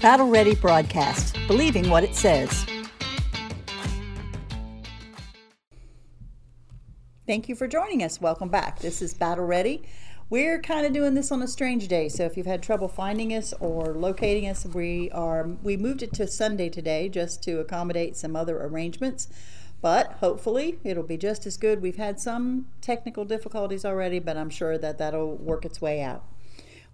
Battle Ready Broadcast, believing what it says. Thank you for joining us. Welcome back. This is Battle Ready. We're kind of doing this on a strange day, so if you've had trouble finding us or locating us, we are we moved it to Sunday today just to accommodate some other arrangements. But hopefully it'll be just as good. We've had some technical difficulties already, but I'm sure that that'll work its way out.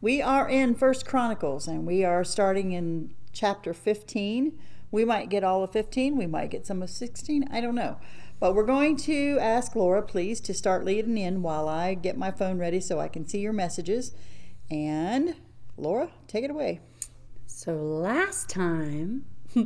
We are in First Chronicles, and we are starting in chapter 15. We might get all of 15. We might get some of 16. I don't know. But we're going to ask Laura, please, to start leading in while I get my phone ready so I can see your messages. And Laura, take it away. So last time,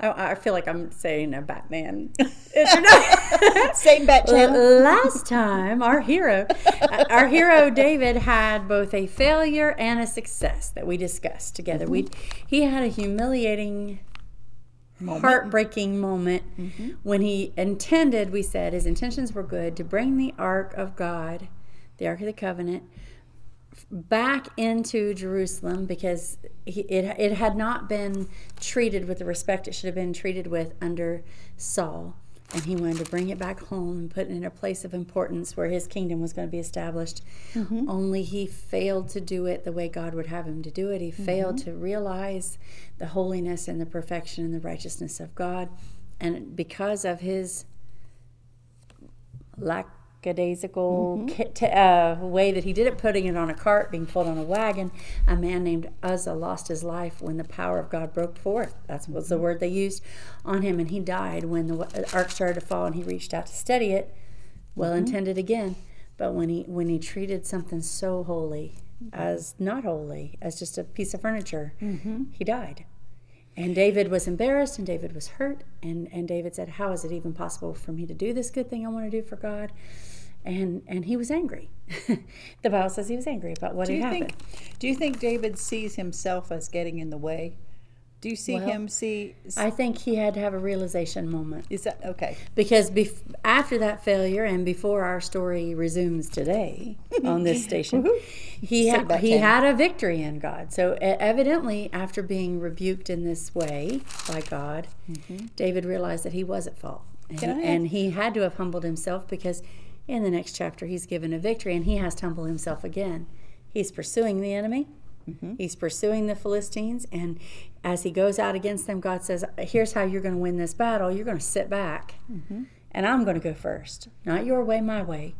I, I feel like I'm saying a Batman. Same bat channel. last time, our hero, our hero David had both a failure and a success that we discussed together. Mm-hmm. We he had a humiliating Moment. heartbreaking moment mm-hmm. when he intended, we said, his intentions were good to bring the Ark of God, the Ark of the Covenant, back into Jerusalem because he, it, it had not been treated with the respect it should have been treated with under Saul. And he wanted to bring it back home and put it in a place of importance where his kingdom was going to be established. Mm-hmm. Only he failed to do it the way God would have him to do it. He mm-hmm. failed to realize the holiness and the perfection and the righteousness of God. And because of his lackadaisical mm-hmm. t- uh, way that he did it, putting it on a cart, being pulled on a wagon, a man named Uzzah lost his life when the power of God broke forth. That was the mm-hmm. word they used on him, and he died when the ark started to fall, and he reached out to steady it. Well mm-hmm. intended again, but when he when he treated something so holy as not holy, as just a piece of furniture, he died. And David was embarrassed and David was hurt. And, and David said, How is it even possible for me to do this good thing I want to do for God? And and he was angry. the Bible says he was angry about what Do had you happened. think? Do you think David sees himself as getting in the way? Do you see Well, him see? I think he had to have a realization moment. Is that okay? Because bef- after that failure and before our story resumes today on this station, he, ha- he had a victory in God. So evidently, after being rebuked in this way by God, David realized that he was at fault. And, Mm-hmm. And he had to have humbled himself because in the next chapter, he's given a victory and he has to humble himself again. He's pursuing the enemy. Mm-hmm. He's pursuing the Philistines, and as he goes out against them, God says, Here's how you're going to win this battle. You're going to sit back, Mm-hmm. and I'm going to go first. Not your way, my way.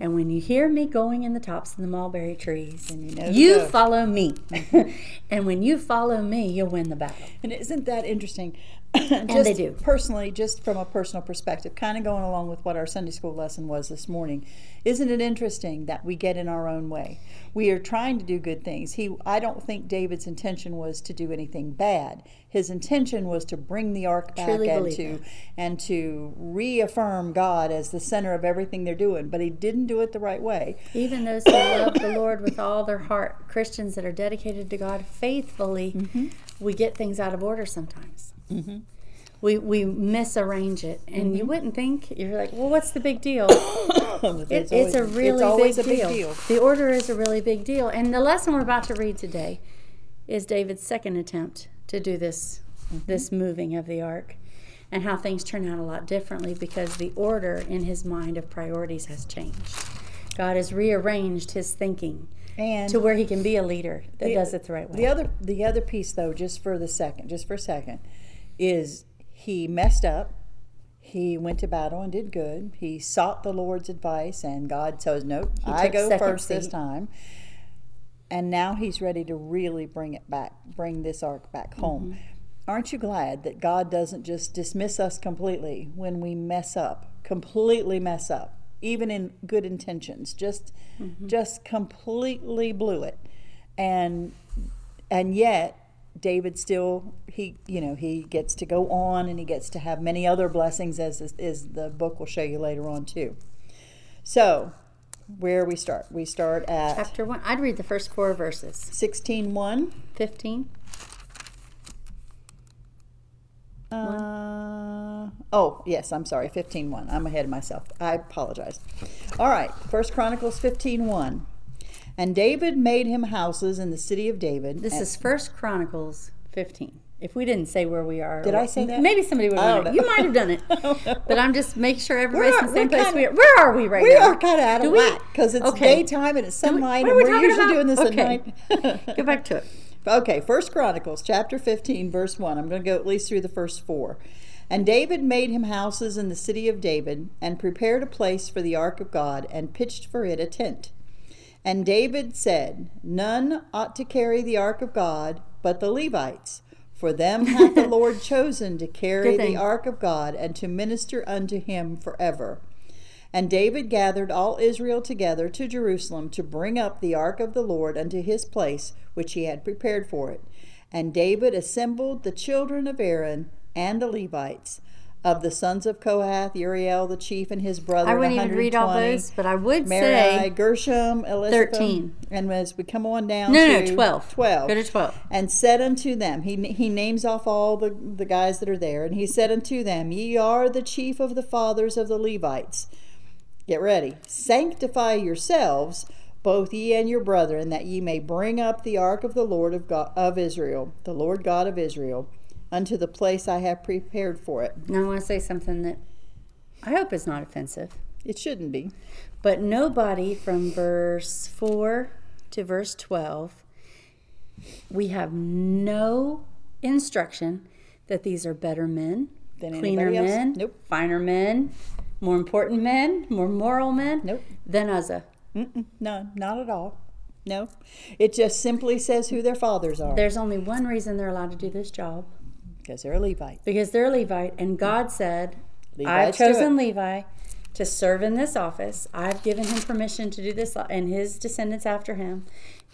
And when you hear me going in the tops of the mulberry trees, and you know you follow me. and when you follow me, you'll win the battle. And isn't that interesting? And just they do. Personally, just from a personal perspective, kind of going along with what our Sunday school lesson was this morning, isn't it interesting that we get in our own way? We are trying to do good things. He, I don't think David's intention was to do anything bad. His intention was to bring the ark back Truly and to and to reaffirm God as the center of everything they're doing. But he didn't do it the right way. Even those who love the Lord with all their heart, Christians that are dedicated to God faithfully, Mm-hmm. We get things out of order sometimes. We, we misarrange it, and you Mm-hmm. wouldn't think you're like, well, what's the big deal? It, It's it's a really it's always big, a big deal. deal. The order is a really big deal, and the lesson we're about to read today is David's second attempt to do this Mm-hmm. this moving of the ark, and how things turn out a lot differently because the order in his mind of priorities has changed. God has rearranged his thinking And to where he can be a leader that The- does it the right way. The other the other piece though, just for the second, just for a second, is he messed up. He went to battle and did good. He sought the Lord's advice and God says, Nope, I go first this time. And now he's ready to really bring it back, bring this ark back home. Mm-hmm. Aren't you glad that God doesn't just dismiss us completely when we mess up, completely mess up, even in good intentions, just Mm-hmm. just completely blew it. And and yet David still he you know he gets to go on and he gets to have many other blessings as as, as the book will show you later on too. So, where we start? We start at Chapter 1. I'd read the first four verses. 16:1. 15. Uh, oh, yes, I'm sorry, 15.1. I'm ahead of myself. I apologize. All right, First Chronicles 15.1. And David made him houses in the city of David. This is First Chronicles 15. If we didn't say where we are, Did I say that? Maybe somebody would have it. You might have done it, but I'm just make sure everybody's in the same place. kinda- we are. Where are we right we now? We are kind of out Do of whack because it's Okay. daytime and it's Do we- and we we're usually about? doing this Okay. at night. Go back to it. Okay, First Chronicles chapter 15 verse 1. I'm going to go at least through the first 4. And David made him houses in the city of David and prepared a place for the ark of God and pitched for it a tent. And David said, None ought to carry the ark of God but the Levites, for them hath the Lord chosen to carry the ark of God and to minister unto him forever. And David gathered all Israel together to Jerusalem to bring up the ark of the Lord unto his place which he had prepared for it. And David assembled the children of Aaron and the Levites of the sons of Kohath, Uriel the chief and his brother. I wouldn't even read all those, but I would Merari, say Gershom, Elizaphan, 13. and as we come on down no, to no, 12. 12 Go to 12. and said unto them, he, he names off all the, the guys that are there, and he said unto them, Ye are the chief of the fathers of the Levites. Get ready. Sanctify yourselves, both ye and your brethren, that ye may bring up the ark of the Lord of, God, of Israel, the Lord God of Israel, unto the place I have prepared for it. Now I want to say something that I hope is not offensive. It shouldn't be. But nobody from verse 4 to verse 12, we have no instruction that these are better men, Than cleaner men, Nope. finer men, more important men, more moral men Nope. than Uzzah. Uh, Mm-mm, no, not at all. No. It just simply says who their fathers are. There's only one reason they're allowed to do this job Because they're a Levite. because they're a Levite, and God said, I've Levites do it. chosen Levi to serve in this office. I've given him permission to do this, and his descendants after him.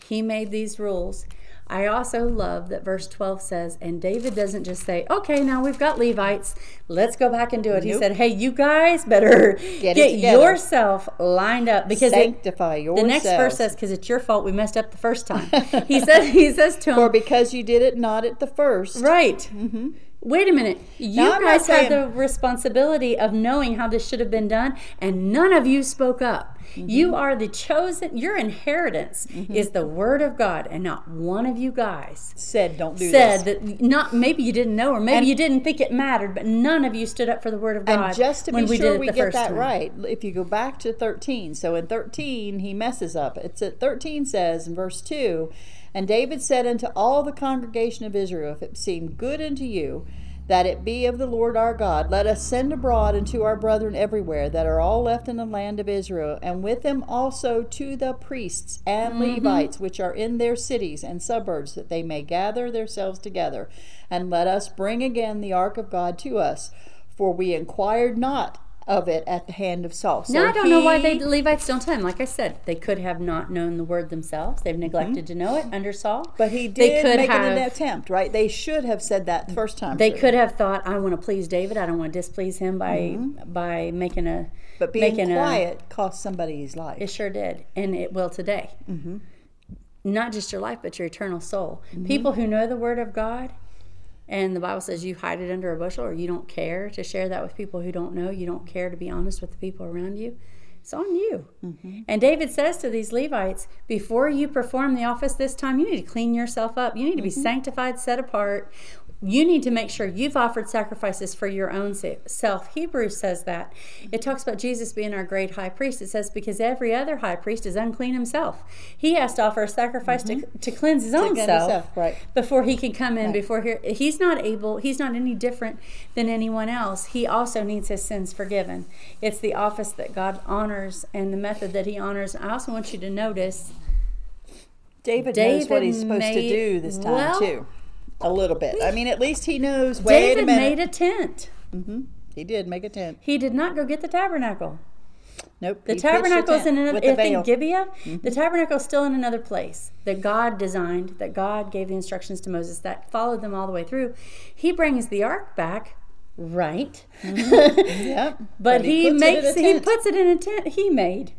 He made these rules. I also love that verse 12 says, and David doesn't just say, okay, now we've got Levites, let's go back and do it. He said, hey, you guys better Get get, yourself lined up because it, Sanctify yourselves. the next verse says, because it's your fault we messed up the first time. he says, he says to For him, because you did it not at the first. Right. Mm-hmm. Wait a minute. You Now, guys had the responsibility of knowing how this should have been done, and none of you spoke up. Mm-hmm. You are the chosen, your inheritance is the word of God, and not one of you guys Said don't do said this. that not maybe you didn't know or maybe And- you didn't think it mattered, but none of you stood up for the word of God. And just to be we sure did we get that time. right, if you go back to 13, so in 13 he messes up. It's at 13 says in verse 2, and David said unto all the congregation of Israel, if it seem good unto you, that it be of the Lord our God, let us send abroad unto our brethren everywhere that are all left in the land of Israel, and with them also to the priests and mm-hmm. Levites which are in their cities and suburbs, that they may gather themselves together, and let us bring again the ark of God to us. For we inquired not of it at the hand of Saul. So Now I don't know why they the Levites don't tell him. Like I said, they could have not known the word themselves. They've neglected to know it under Saul. Mm-hmm. But he did make an attempt, right? They should have said that the first time. They through. could have thought, "I want to please David. I don't want to displease him by by making a." Mm-hmm. But being making quiet cost somebody his life. It sure did, and it will today. Mm-hmm. Not just your life, but your eternal soul. People who know the Word of God, and the Bible says you hide it under a bushel, or you don't care to share that with people who don't know. You don't care to be honest with the people around you. It's on you. Mm-hmm. And David says to these Levites, before you perform the office this time, you need to clean yourself up. You need to be Mm-hmm. sanctified, set apart. You need to make sure you've offered sacrifices for your own se- self. Hebrews says that. It talks about Jesus being our great high priest. It says, because every other high priest is unclean himself. He has to offer a sacrifice to, mm-hmm. to cleanse his own self himself, right. before he can come in before here he's not able he's not any different than anyone else he also needs his sins forgiven it's the office that god honors and the method that he honors i also want you to notice David, knows what he's supposed to do this time well- too. A little bit. I mean, at least he knows. Wait david a made a tent Mm-hmm. he did make a tent. he did not go get the tabernacle Nope. the tabernacle pitched a tabernacle's tent in another with the if in gibeah Mm-hmm. the tabernacle's still in another place that god designed that god gave the instructions to moses that followed them all the way through he brings the ark back right Yep. But, he, puts it in makes he puts it in a tent he made.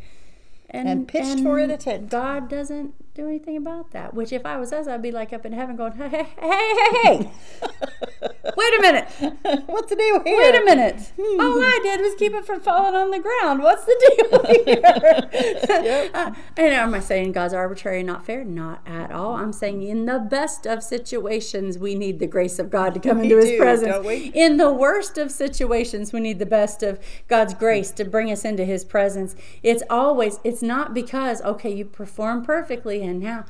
And pitched for it a tent. God doesn't do anything about that. Which if I was us, I'd be like up in heaven going, hey, hey, hey, hey, hey. Wait a minute. What's the deal here? Wait a minute. All I did was keep it from falling on the ground. What's the deal here? uh, and am I saying God's arbitrary and not fair? Not at all. I'm saying in the best of situations, we need the grace of God to come We into His presence. In the worst of situations, we need the best of God's grace to bring us into His presence. It's always, it's not because, okay, you perform perfectly and now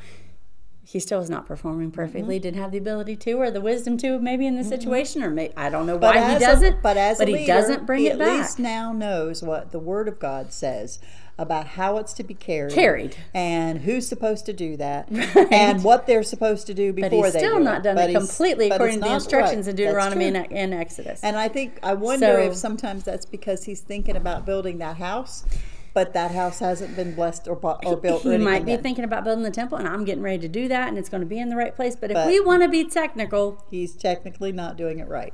he still is not performing perfectly, Mm-hmm. didn't have the ability to or the wisdom to maybe in the situation or may, I don't know But why he doesn't, but as a he leader, doesn't bring he it at back. least now knows what the Word of God says about how it's to be carried, Carried. and who's supposed to do that, and what they're supposed to do but before he's they still do not done But it completely according to the instructions right. in Deuteronomy and, and Exodus. And I think I wonder So- if sometimes that's because he's thinking about building that house, but that house hasn't been blessed or, bu- or built. he might be thinking about building the temple, and I'm getting ready to do that, and it's going to be in the right place. But if But- we want to be technical, He's technically not doing it right.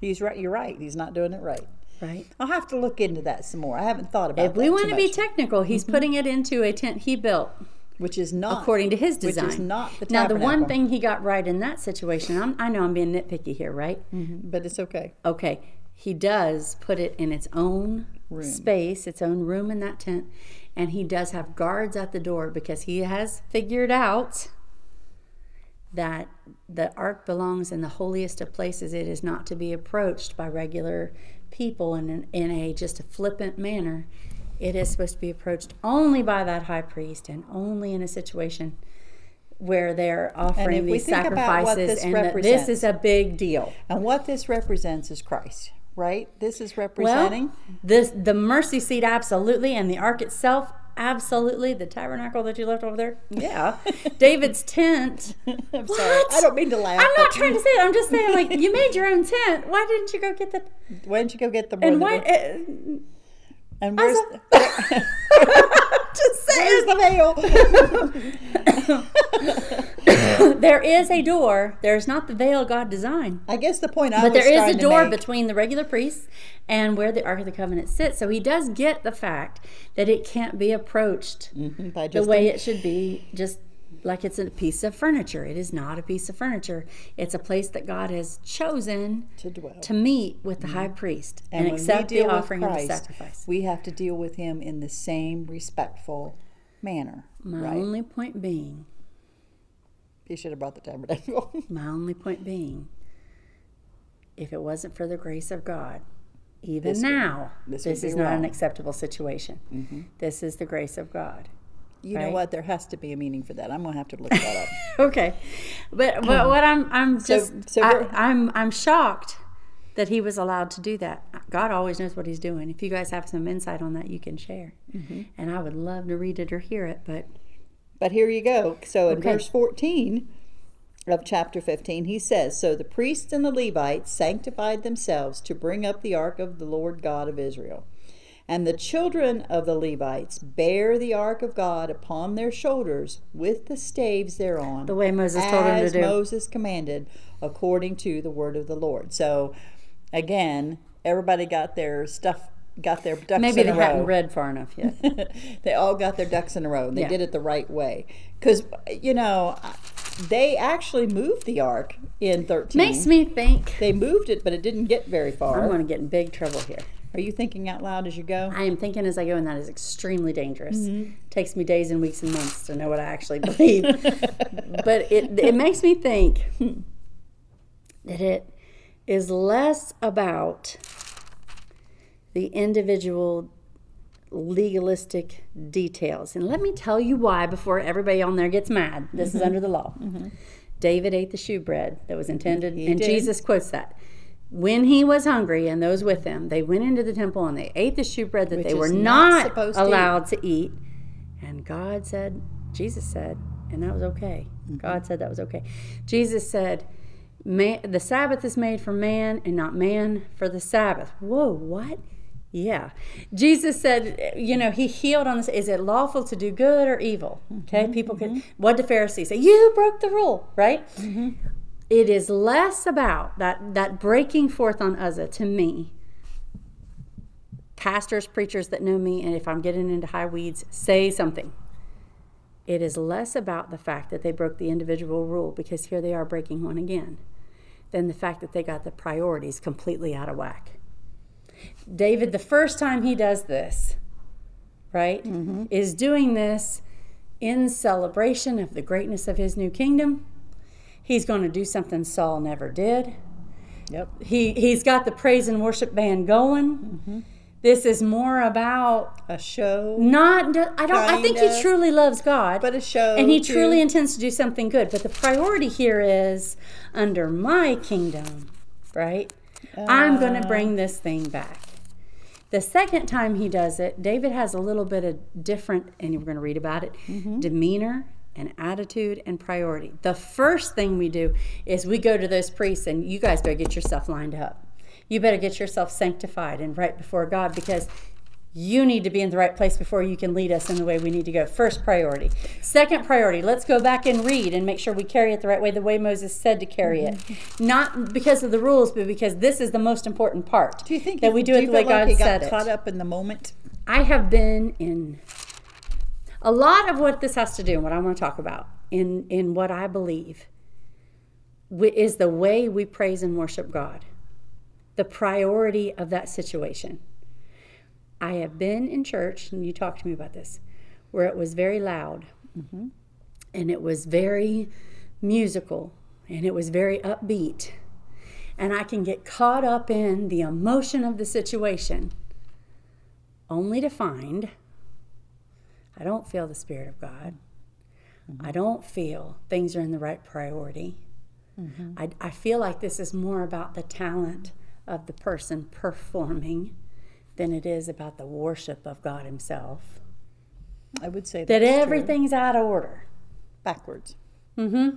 He's right. You're right. He's not doing it right. right? I'll have to look into that some more. I haven't thought about. If we want to be technical, he's Mm-hmm. putting it into a tent he built which is not according to his which design. is not the now, the one thing he got right in that situation, I'm, I know I'm being nitpicky here, right? but it's okay. Okay, he does put it in its own Room. space, its own room in that tent, and he does have guards at the door because he has figured out that the ark belongs in the holiest of places. It is not to be approached by regular people in, an, in a just a flippant manner. It is supposed to be approached only by that high priest and only in a situation where they're offering these think about what sacrifices and this is a big deal. And what this represents is Christ, right? This is representing. Well, this the mercy seat absolutely, and the ark itself absolutely. The tabernacle that you left over there, yeah. David's tent. I'm sorry. I don't mean to laugh. I'm not trying to say it. I'm just saying, like you made your own tent. Why didn't you go get the? Why don't you go get the And why? Eh, and where's, just where's the veil? there is a door. There's not the veil God designed. I guess the point I But was there is a door between the regular priests and where the Ark of the Covenant sits. So he does get the fact that it can't be approached Mhm, by the way it should be, just like it's a piece of furniture. It is not a piece of furniture. It's a place that God has chosen to dwell. to meet with the high mm-hmm. priest and, we accept the offering of the sacrifice. We have to deal with him in the same respectful manner. My right? only point being, He should have brought the tabernacle. my only point being, if it wasn't for the grace of God, even This would- now, this this, is be not an acceptable situation. Mm-hmm. This is the grace of God. You know what? There has to be a meaning for that. I'm gonna have to look that up. Okay, but but what I'm I'm just so I, I'm I'm shocked that he was allowed to do that. God always knows what he's doing. If you guys have some insight on that, you can share, Mm-hmm. and I would love to read it or hear it. But But here you go. So in Okay. verse 14 of chapter 15, he says, So the priests and the Levites sanctified themselves to bring up the ark of the Lord God of Israel. And the children of the Levites bear the ark of God upon their shoulders with the staves thereon. the way Moses told him to as. Moses commanded, according to the word of the Lord. So again, everybody got their stuff, got their ducks Maybe in a row Maybe they hadn't read far enough yet. they all got their ducks in a row. They Yeah. did it the right way. Because, you know, they actually moved the ark in 13. Makes me think they moved it, but it didn't get very far. I'm going to get in big trouble here. Are you thinking out loud as you go? I am thinking as I go, and that is extremely dangerous. Mm-hmm. Takes me days and weeks and months to know what I actually believe. but it it makes me think that it is less about the individual legalistic details. And let me tell you why before everybody on there gets mad. This Mm-hmm. is under the law. David ate the shewbread that was intended, He and did. Jesus quotes that. When he was hungry and those with him, they went into the temple and they ate the shewbread that Which they were not not, supposed to eat. allowed to eat. And God said, Jesus said, and that was okay. Mm-hmm. God said that was okay. Jesus said, man, the Sabbath is made for man and not man for the Sabbath. Whoa, what? Yeah. Jesus said, you know, he healed on this. Is it lawful to do good or evil? Okay. Mm-hmm, people could, mm-hmm. what did Pharisees say? You broke the rule, right? Mm-hmm. It is less about that, that breaking forth on Uzzah uh, to me. Pastors, preachers that know me, and if I'm getting into high weeds, say something. It is less about the fact that they broke the individual rule because here they are breaking one again. than the fact that they got the priorities completely out of whack. David, the first time he does this, right, mm-hmm. is doing this in celebration of the greatness of his new kingdom. He's going to do something Saul never did. Yep. He he's got the praise and worship band going. Mm-hmm. This is more about a show. Not I don't I think he truly loves God. But a show. And he too. truly intends to do something good. But the priority here is under my kingdom, right? Uh, I'm going to bring this thing back. The second time he does it, David has a little bit of different, and we're going to read about it, mm-hmm. demeanor and attitude and priority. The first thing we do is we go to those priests and you guys better get yourself lined up. You better get yourself sanctified and right before God because you need to be in the right place before you can lead us in the way we need to go. First priority. Second priority, let's go back and read and make sure we carry it the right way, the way Moses said to carry it. Mm-hmm. Not because of the rules, but because this is the most important part. Do you think that we do, do it the way like God said got caught up in the moment? I have been in a lot of what this has to do and what I want to talk about in in what I believe is the way we praise and worship God. The priority of that situation. I have been in church, and you talked to me about this, where it was very loud mm-hmm. and it was very musical and it was very upbeat. And I can get caught up in the emotion of the situation only to find I don't feel the Spirit of God. Mm-hmm. I don't feel things are in the right priority. Mm-hmm. I, I feel like this is more about the talent of the person performing than it is about the worship of God Himself. I would say that everything's true. out of order, backwards. Mm-hmm.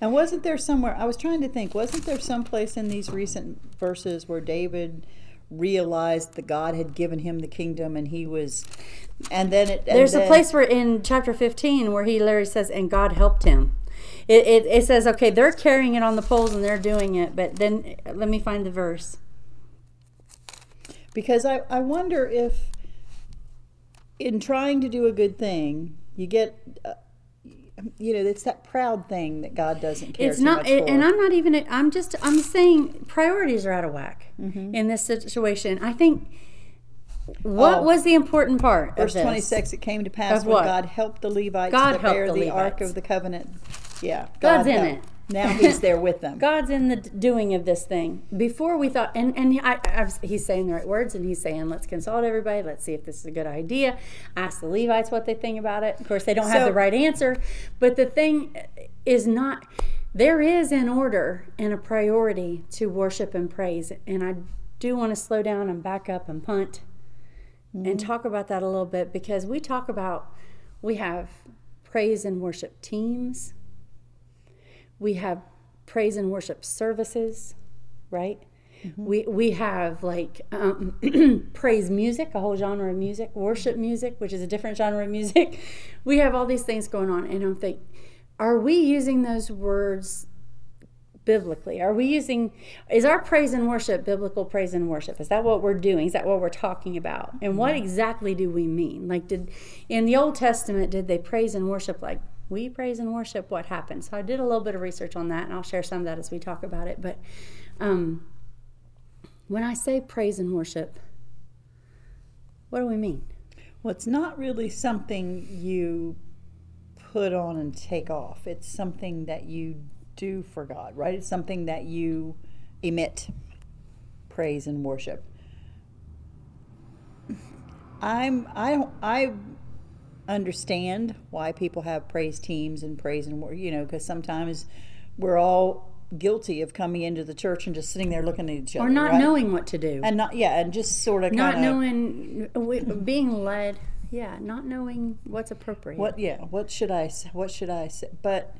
And wasn't there somewhere? I was trying to think. Wasn't there some place in these recent verses where David realized that God had given him the kingdom, and he was, and then it. And There's then, a place where in chapter 15 where he literally says, "And God helped him." It, it, it says, okay, they're carrying it on the poles and they're doing it, but then let me find the verse because I, I wonder if in trying to do a good thing you get uh, you know it's that proud thing that god doesn't care it's not it, and i'm not even i'm just i'm saying priorities are out of whack mm-hmm. in this situation. I think what oh, was the important part verse 26 it came to pass when god helped the levites god to bear the, the ark of the covenant. Yeah god's God in helped. it now he's there with them. God's in the doing of this thing. Before we thought, and and I, I, he's saying the right words, and he's saying, let's consult everybody. Let's see if this is a good idea. Ask the Levites what they think about it. Of course, they don't so, have the right answer, but the thing is not. There is an order and a priority to worship and praise, and I do want to slow down and back up and punt mm-hmm. and talk about that a little bit because we talk about we have praise and worship teams we have praise and worship services, right? Mm-hmm. We, we have like um, praise music, a whole genre of music, worship music, which is a different genre of music. We have all these things going on. And I'm thinking, are we using those words biblically? Are we using, is our praise and worship biblical praise and worship? Is that what we're doing? Is that what we're talking about? And what exactly do we mean? Like, did in the Old Testament, did they praise and worship like we praise and worship what happens. So I did a little bit of research on that, and I'll share some of that as we talk about it. But um, when I say praise and worship, what do we mean? Well, it's not really something you put on and take off. It's something that you do for God, right? It's something that you emit praise and worship. I'm I I understand why people have praise teams and praise and you know because sometimes we're all guilty of coming into the church and just sitting there looking at each other or not right? knowing what to do and not yeah and just sort of not knowing being led yeah not knowing what's appropriate what yeah what should i what should i say but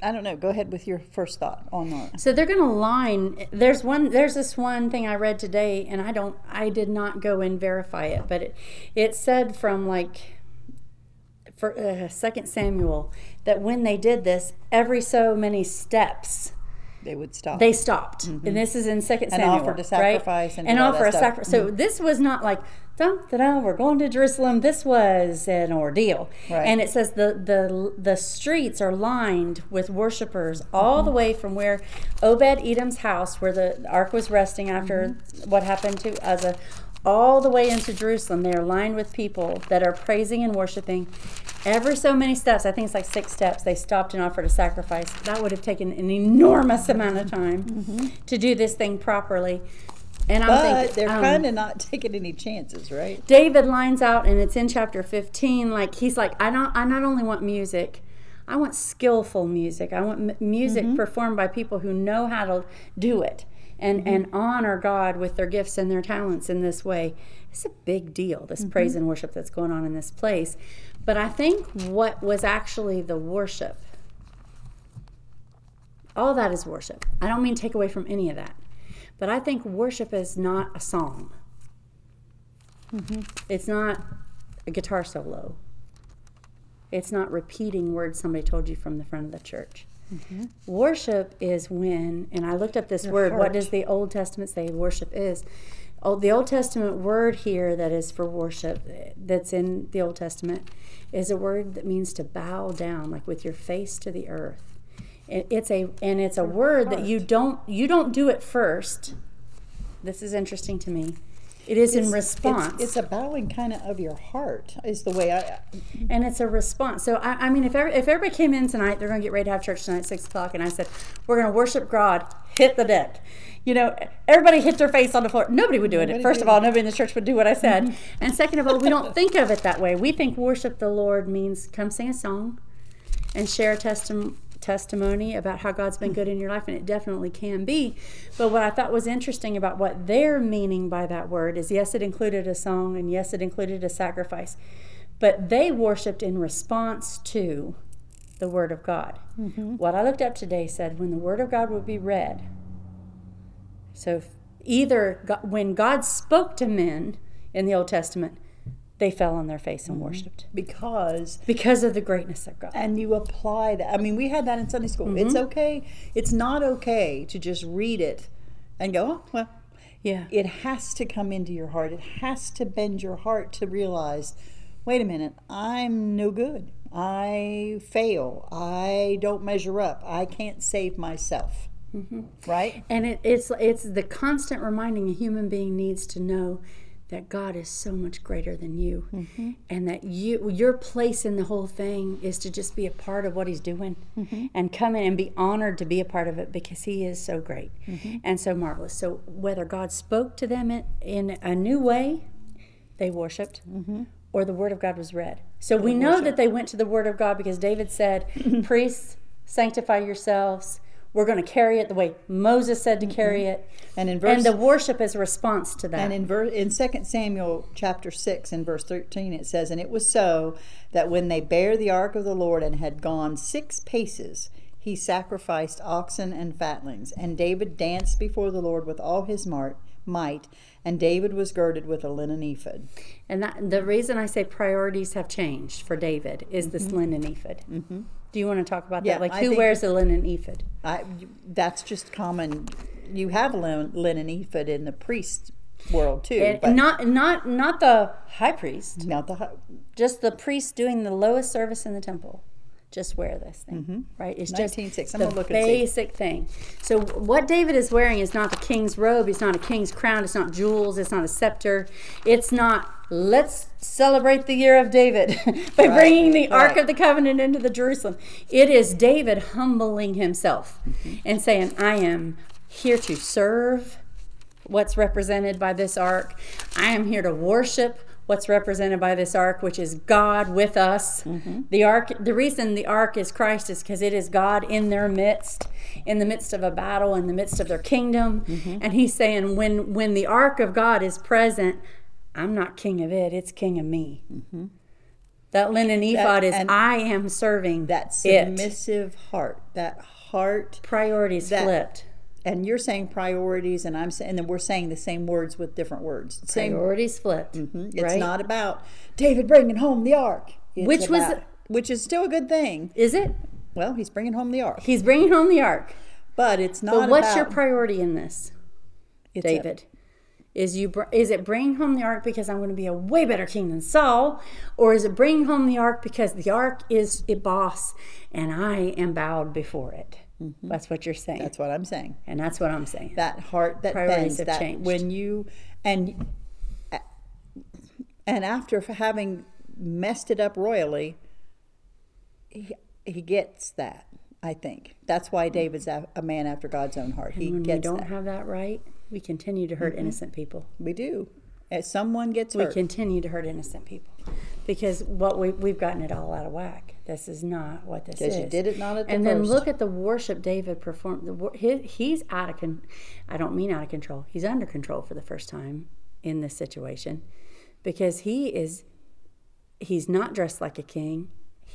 I don't know. Go ahead with your first thought on that. So they're going to line. There's one. There's this one thing I read today, and I don't. I did not go and verify it, but it, it said from like, for uh, Second Samuel, that when they did this, every so many steps, They would stop. they stopped, and this is in Second And Samuel, offered a right? sacrifice and and offer a sacrifice. So this was not like dun, da, da, we're going to Jerusalem. This was an ordeal, Right. and it says the the the streets are lined with worshipers all Mm-hmm. the way from where Obed Edom's house, where the ark was resting after Mm-hmm. what happened to Uzzah. All the way into Jerusalem, they are lined with people that are praising and worshiping. Every so many steps, I think it's like six steps, they stopped and offered a sacrifice. That would have taken an enormous amount of time to do this thing properly. And I'm but thinking, they're um, kind of not taking any chances, right? David lines out, and it's in chapter 15. Like he's like, I don't, I not only want music, I want skillful music. I want m- music Mm-hmm. performed by people who know how to do it and Mm-hmm. and honor God with their gifts and their talents in this way. It's a big deal. This Mm-hmm. praise and worship that's going on in this place. But I think what was actually the worship. All that is worship. I don't mean take away from any of that. But I think worship is not a song. It's not a guitar solo. It's not repeating words somebody told you from the front of the church. Worship is when, and I looked up this word. What does the Old Testament say worship is? Oh, the Old Testament word here that is for worship, that's in the Old Testament, is a word that means to bow down, like with your face to the earth. It, it's a and it's a word that you don't you don't do it first. This is interesting to me. It is in response. It's, it's a bowing kind of of your heart, is the way I. and it's a response. So I, I mean, if every, if everybody came in tonight, they're going to get ready to have church tonight at six o'clock, and I said we're going to worship God, hit the deck. You know, everybody hit their face on the floor. Nobody would do it. Nobody First of all, nobody in the church would do what I said, mm-hmm. and second of all, we don't think of it that way. We think worship the Lord means come sing a song, and share a testim- testimony about how God's been hmm. good in your life, and it definitely can be. But what I thought was interesting about what they're meaning by that word is yes, it included a song, and yes, it included a sacrifice, but they worshiped in response to the Word of God. Mm-hmm. What I looked up today said when the Word of God would be read, so either go- when God spoke to men in the Old Testament, they fell on their face and worshiped Because because of the greatness of God. and you apply that. I mean, we had that in Sunday school. It's Mm-hmm. okay. It's not okay to just read it and go, oh, well, Yeah. it has to come into your heart. It has to bend your heart to realize, wait a minute, I'm no good. I fail. I don't measure up. I can't save myself. Mm-hmm. Right? And it, it's it's the constant reminding a human being needs to know that God is so much greater than you, Mm-hmm. and that you your place in the whole thing is to just be a part of what He's doing, Mm-hmm. and come in and be honored to be a part of it because He is so great Mm-hmm. and so marvelous. So whether God spoke to them in, in a new way, they worshipped. Or the word of God was read. So we know that they went to the word of God because David said, Priests, sanctify yourselves. We're going to carry it the way Moses said to carry it. And in verse And the worship is a response to that. And in ver- in 2 Samuel chapter 6 and verse 13 it says, And it was so that when they bare the ark of the Lord and had gone six paces, he sacrificed oxen and fatlings. And David danced before the Lord with all his mart, might, and David was girded with a linen ephod. And that, the reason I say priorities have changed for David is this linen ephod. Mm-hmm. Do you want to talk about Yeah, that? Like, I who wears a linen ephod? I, that's just common. You have lin- linen ephod in the priest world too, but not not not the high priest, not the hu- just the priest doing the lowest service in the temple. Just wear this thing, right? It's just 19.6. I'm the look and see. basic thing. So what David is wearing is not the king's robe. It's not a king's crown. It's not jewels. It's not a scepter. It's not. Let's celebrate the year of David by Right, bringing the Ark right. of the Covenant into the Jerusalem. It is David humbling himself Mm-hmm. and saying, "I am here to serve." what's represented by this ark. I am here to worship what's represented by this ark, which is God with us. Mm-hmm. The ark, the reason the ark is Christ is because it is God in their midst, in the midst of a battle, in the midst of their kingdom. Mm-hmm. And he's saying, when when the ark of God is present, I'm not king of it; it's king of me. Mm-hmm. That linen ephod is I am serving that it. submissive heart, that heart Priorities that- flipped. And you're saying priorities and i'm saying and then we're saying the same words with different words same Priorities flipped. Mm-hmm. it's right? not about david bringing home the ark It's Which was- which is still a good thing Is it? well he's bringing home the ark He's bringing home the ark. But it's not. But what's about, your priority in this, it's a- David? Is you br- is it bringing home the ark because I'm going to be a way better king than Saul, or is it bringing home the ark because the ark is a boss and I am bowed before it? Mm-hmm. That's what you're saying, that's what I'm saying. and that's what I'm saying. That heart that Priorities bends. That changed. when you and and after having messed it up royally, he, he gets that. I think that's why David's a, a man after God's own heart. He when we don't that. have that right, we continue to hurt mm-hmm. innocent people. we do. As someone gets hurt. We hurt. continue to hurt innocent people because what we we've gotten it all out of whack. This is not what this is. Because you did it not at the and then look at the worship David performed. The wor- he, he's out of con. I don't mean out of control. He's under control for the first time in this situation because he is. He's not dressed like a king.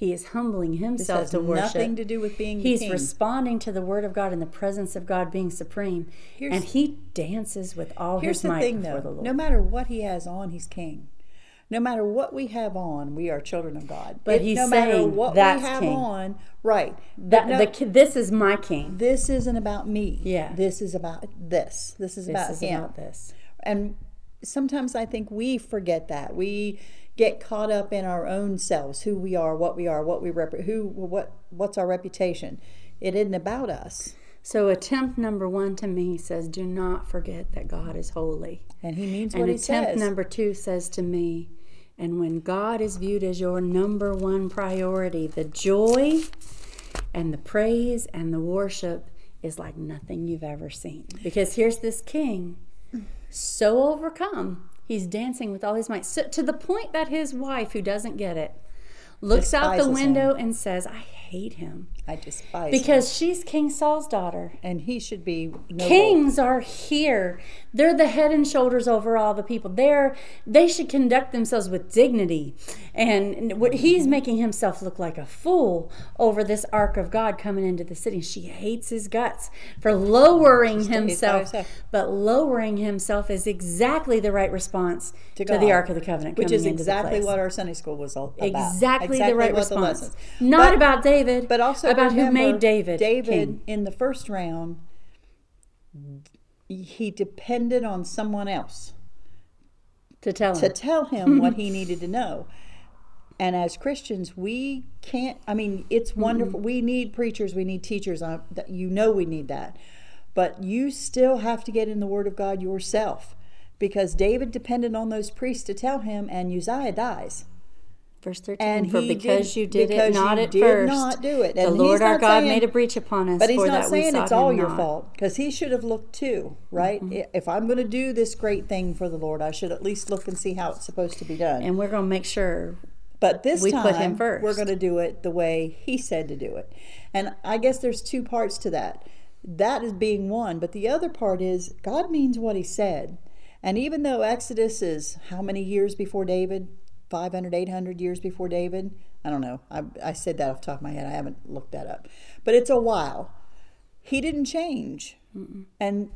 He is humbling himself to worship. nothing to do with being the He's king. responding to the word of God in the presence of God being supreme, Here's- and he dances with all Here's his the might thing, before though. the Lord. No matter what he has on, he's king. No matter what we have on, we are children of God. But It- he's no matter saying what that's we have king. on, right? that no, the this is my king. this isn't about me. Yeah. This is about this. This is This about is him. about this. And sometimes I think we forget that. We get caught up in our own selves, who we are, what we are, what we rep, who, what, what's our reputation. It isn't about us. So attempt number one to me says, "Do not forget that God is holy." And he means And what he says. attempt number two says to me, "And when God is viewed as your number one priority, the joy and the praise and the worship is like nothing you've ever seen." Because here's this king, so overcome, he's dancing with all his might, so, to the point that his wife, who doesn't get it, looks out the window and says, "I hate him." I despise him. Because she's King Saul's daughter. And he should be noble. Kings are here. They're the head and shoulders over all the people. They're they should conduct themselves with dignity. And what he's making himself look like a fool over this ark of God coming into the city. She hates his guts for lowering stays himself. But lowering himself is exactly the right response to, God, the Ark of the Covenant, which coming is into the exactly what our Sunday school was all about. Exactly, the right response. lessons. Not But- about David, But also about who made David. David king. in the first round, he depended on someone else to tell him. to tell him what he needed to know. And as Christians, we can't. I mean, it's wonderful. We need preachers. We need teachers. that- You know, we need that. But you still have to get in the Word of God yourself, because David depended on those priests to tell him, and Uzziah dies. Verse 13, And for because did- you did because it not at first, not do it. the Lord our God saying- made a breach upon us But he's not saying it's all your not. fault because he should have looked too, right? Mm-hmm. If I'm going to do this great thing for the Lord, I should at least look and see how it's supposed to be done. And we're going to make sure but this we time, put him first. we're going to do it the way he said to do it. And I guess there's two parts to that. That is being one, but the other part is God means what he said. And even though Exodus is how many years before David? 500, 800 years before David? I don't know. I, I said that off the top of my head. I haven't looked that up. But it's a while. He didn't change. And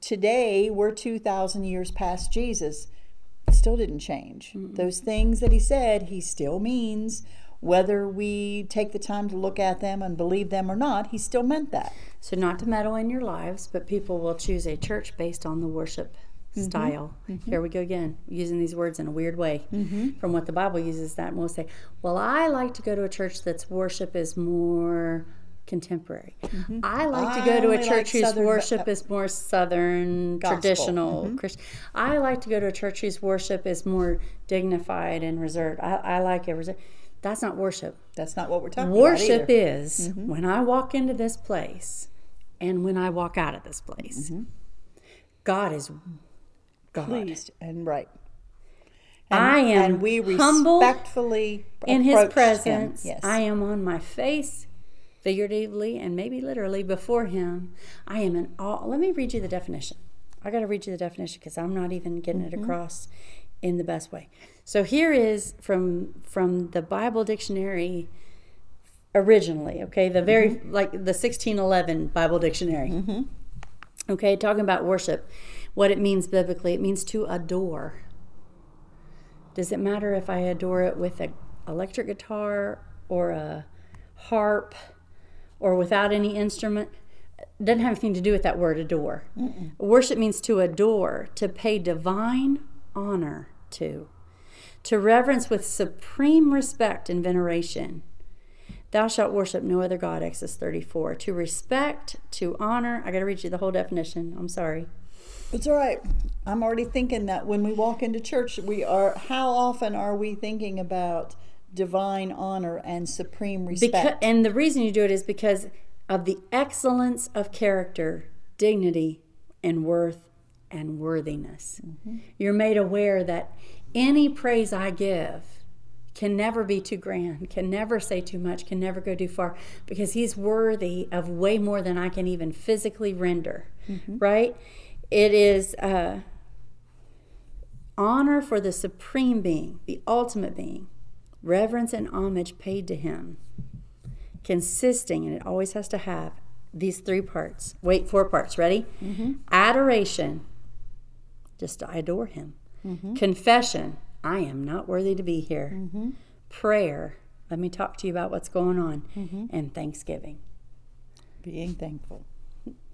today we're 2,000 years past Jesus. Still didn't change. Those things that he said, he still means. Whether we take the time to look at them and believe them or not, he still meant that. So, not to meddle in your lives, but people will choose a church based on the worship Mm-hmm. style. Here we go again, using these words in a weird way Mm-hmm. from what the Bible uses that. We'll say, well, I like to go to a church that's worship is more contemporary. I like to go to Mm-hmm. I a like church whose Southern- worship is more southern, Gospel. Mm-hmm. traditional Christian. I like to go to a church whose worship is more dignified and reserved. I, I like it reserved. That's not worship. That's not what we're talking Worship about. Mm-hmm. is when I walk into this place and when I walk out of this place. Mm-hmm. God is God. pleased and right. I am and we humble respectfully In His presence. Yes. I am on my face, figuratively and maybe literally, before Him. I am in awe. Let me read you the definition. I got to read you the definition because I'm not even getting Mm-hmm. it across in the best way. So here is from from the Bible dictionary originally. Okay, the very Mm-hmm. like the 1611 Bible dictionary. Okay, talking about worship, what it means biblically, it means to adore. Does it matter if I adore it with an electric guitar or a harp or without any instrument? doesn't have anything to do with that word adore. Worship means to adore, to pay divine honor to, to reverence with supreme respect and veneration. Thou shalt worship no other God, Exodus 34. To respect, to honor. I got to read you the whole definition. I'm sorry. It's all right. I'm already thinking that when we walk into church, we are. How often are we thinking about divine honor and supreme respect? Because, and the reason you do it is because of the excellence of character, dignity, and worth and worthiness. Mm-hmm. You're made aware that any praise I give can never be too grand, can never say too much, can never go too far, because he's worthy of way more than I can even physically render, mm-hmm. right? It is uh, honor for the supreme being, the ultimate being, reverence and homage paid to him, consisting, and it always has to have these three parts. Wait, four parts. Ready? Mm-hmm. Adoration, just I adore him. Mm-hmm. Confession, I am not worthy to be here. Mm-hmm. Prayer, let me talk to you about what's going on. And thanksgiving. Being thankful.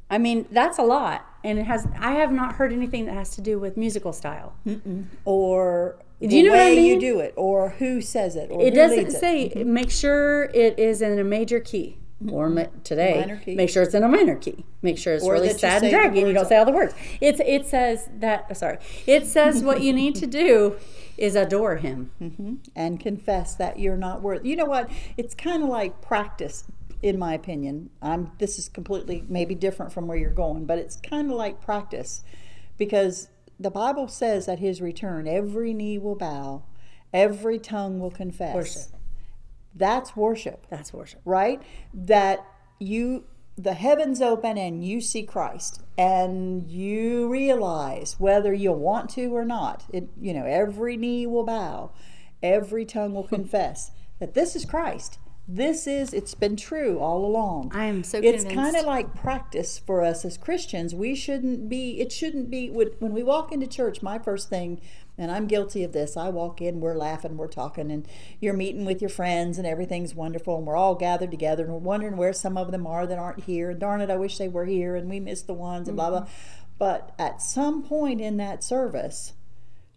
I mean, that's a lot. And it has, I have not heard anything that has to do with musical style. Or Do the you know what I way you do it, or who says it, or It doesn't leads it. say, mm-hmm. make sure it is in a major key. Or mm-hmm. ma- today, Minor key. make sure it's in a minor key. Make sure it's Or really sad and draggy, and you don't say all the words. It's it says that. Oh, sorry, it says what you need to do is adore Him. Mm-hmm. and confess that you're not worth. You know what? It's kind of like practice, in my opinion. I'm. This is completely maybe different from where you're going, but it's kind of like practice, because the Bible says at His return, every knee will bow, every tongue will confess. Worship. That's worship, That's worship. right? That you. The heavens open and you see Christ, and you realize whether you want to or not. It, you know, every knee will bow, every tongue will confess that this is Christ. This is, it's been true all along. I am so It's kind of like practice for us as Christians. We shouldn't be, it shouldn't be, when we walk into church, my first thing, and I'm guilty of this, I walk in, we're laughing, we're talking, and you're meeting with your friends, and everything's wonderful, and we're all gathered together, and we're wondering where some of them are that aren't here. And darn it, I wish they were here, and we missed the ones, and blah, blah. Mm-hmm. But at some point in that service,